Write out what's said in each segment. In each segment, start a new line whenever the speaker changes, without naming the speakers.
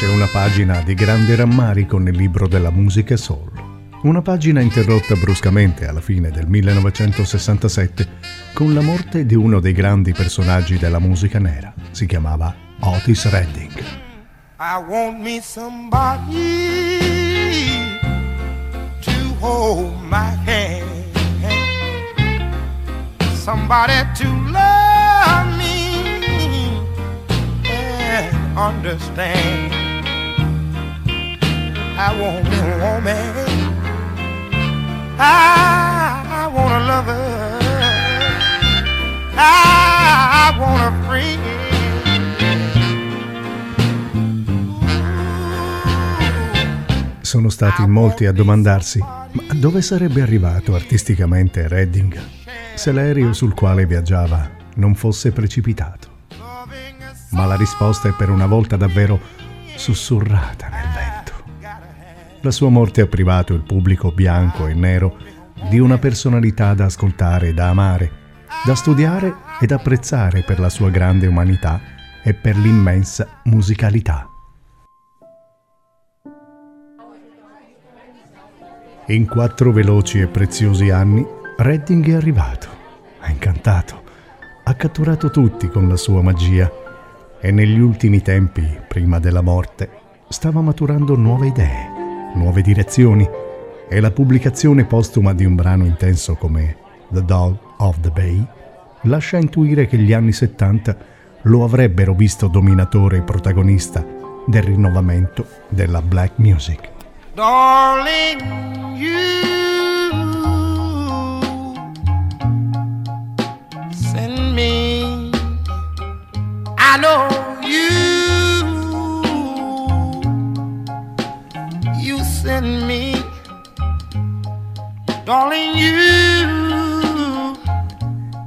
C'è una pagina di grande rammarico nel libro della musica soul. Una pagina interrotta bruscamente alla fine del 1967 con la morte di uno dei grandi personaggi della musica nera. Si chiamava Otis Redding. I want me somebody to hold my hand. Somebody to love me and understand. I want a woman. I, I want a lover. I, I want a friend. Sono stati molti a domandarsi ma dove sarebbe arrivato artisticamente Redding se l'aereo sul quale viaggiava non fosse precipitato. Ma la risposta è per una volta davvero sussurrata nel vento. La sua morte ha privato il pubblico bianco e nero di una personalità da ascoltare e da amare, da studiare ed apprezzare per la sua grande umanità e per l'immensa musicalità. In quattro veloci e preziosi anni, Redding è arrivato, ha incantato, ha catturato tutti con la sua magia e negli ultimi tempi, prima della morte, stava maturando nuove idee nuove direzioni. E la pubblicazione postuma di un brano intenso come The Dog of the Bay. Lascia intuire che gli anni 70 lo avrebbero visto dominatore e protagonista del rinnovamento della black music. Darling, you send me. I know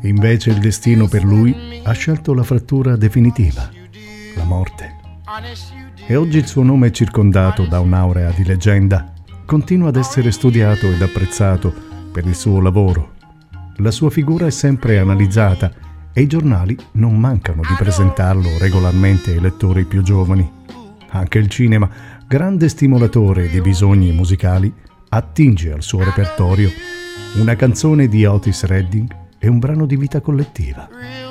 Invece il destino per lui ha scelto la frattura definitiva, la morte. E oggi il suo nome è circondato da un'aurea di leggenda. Continua ad essere studiato ed apprezzato per il suo lavoro. La sua figura è sempre analizzata e i giornali non mancano di presentarlo regolarmente ai lettori più giovani. Anche il cinema grande stimolatore di bisogni musicali, attinge al suo repertorio una canzone di Otis Redding e un brano di vita collettiva,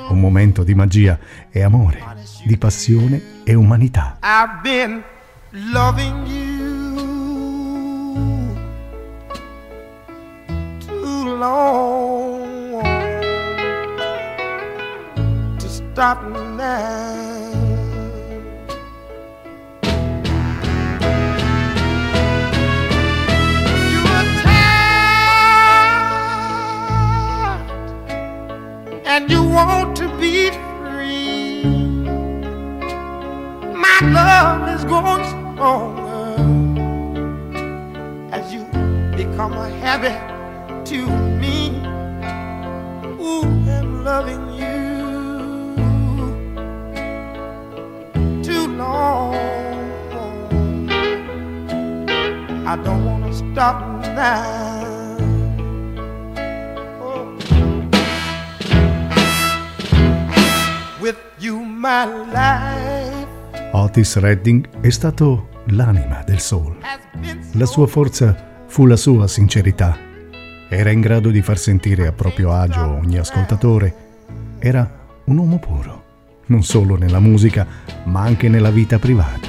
un momento di magia e amore, di passione e umanità. I've been loving you too long to stop now. Become a habit to me. Ooh, and loving you too long. I don't want to stop now. Otis Redding è stato l'anima del soul. La sua forza fu la sua sincerità. Era in grado di far sentire a proprio agio ogni ascoltatore. Era un uomo puro, non solo nella musica, ma anche nella vita privata.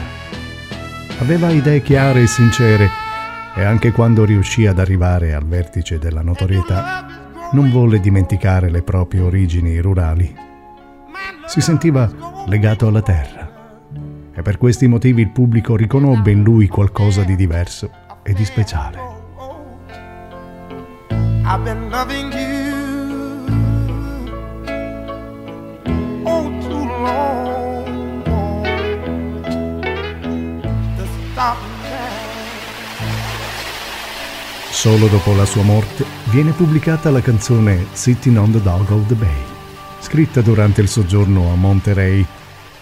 Aveva idee chiare e sincere e anche quando riuscì ad arrivare al vertice della notorietà, non volle dimenticare le proprie origini rurali si sentiva legato alla terra e per questi motivi il pubblico riconobbe in lui qualcosa di diverso e di speciale. I've been loving you oh too long to stop Solo dopo la sua morte viene pubblicata la canzone Sitting on the Dog of the Bay scritta durante il soggiorno a Monterey,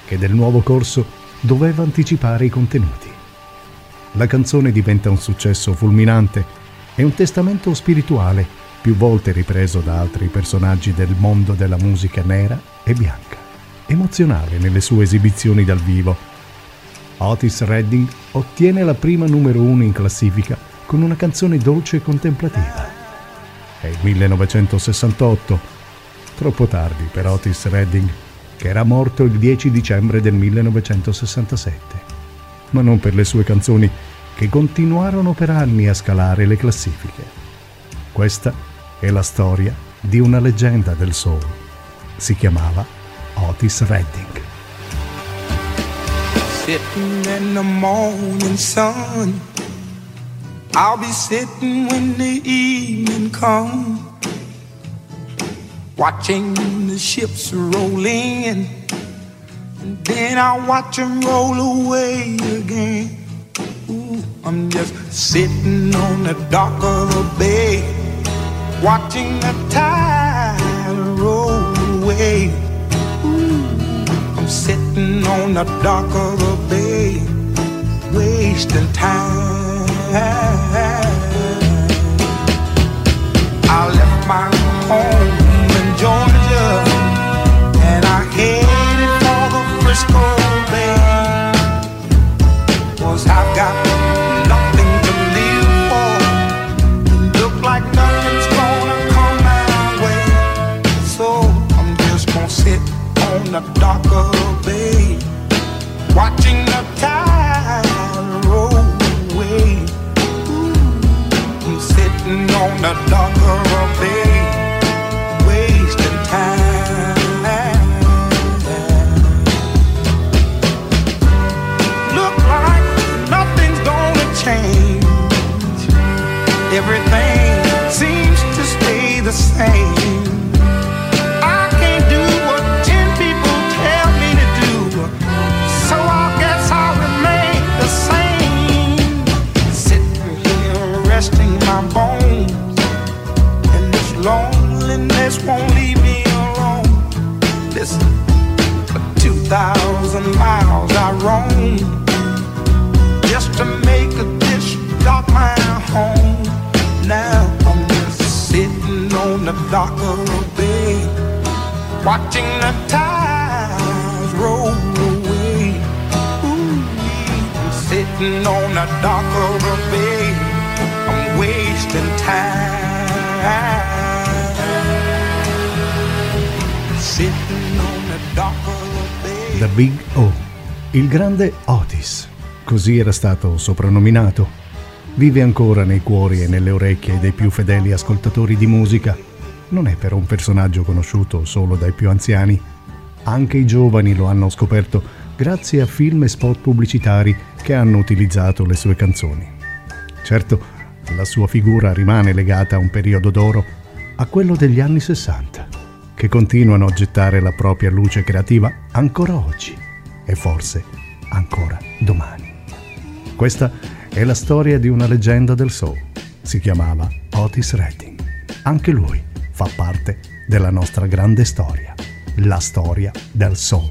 che del nuovo corso doveva anticipare i contenuti. La canzone diventa un successo fulminante e un testamento spirituale più volte ripreso da altri personaggi del mondo della musica nera e bianca, emozionale nelle sue esibizioni dal vivo. Otis Redding ottiene la prima numero uno in classifica con una canzone dolce e contemplativa. È il 1968, troppo tardi per Otis Redding, che era morto il 10 dicembre del 1967, ma non per le sue canzoni che continuarono per anni a scalare le classifiche. Questa è la storia di una leggenda del soul. Si chiamava Otis Redding.
Sitting in the morning sun I'll be sitting when the evening comes Watching the ships roll in And then I'll watch them roll away again I'm just sitting on the dock of the bay Watching the tide roll away I'm sitting on the dock of the bay, wasting time. I roam just to make this dock my home. Now I'm just sitting on the dock of the bay, watching the tides roll away. Ooh, I'm sitting on the dock of the bay, I'm wasting time.
The Big O, il grande Otis, così era stato soprannominato, vive ancora nei cuori e nelle orecchie dei più fedeli ascoltatori di musica. Non è però un personaggio conosciuto solo dai più anziani, anche i giovani lo hanno scoperto grazie a film e spot pubblicitari che hanno utilizzato le sue canzoni. Certo, la sua figura rimane legata a un periodo d'oro, a quello degli anni 60 che continuano a gettare la propria luce creativa ancora oggi e forse ancora domani. Questa è la storia di una leggenda del soul. Si chiamava Otis Redding. Anche lui fa parte della nostra grande storia, la storia del soul.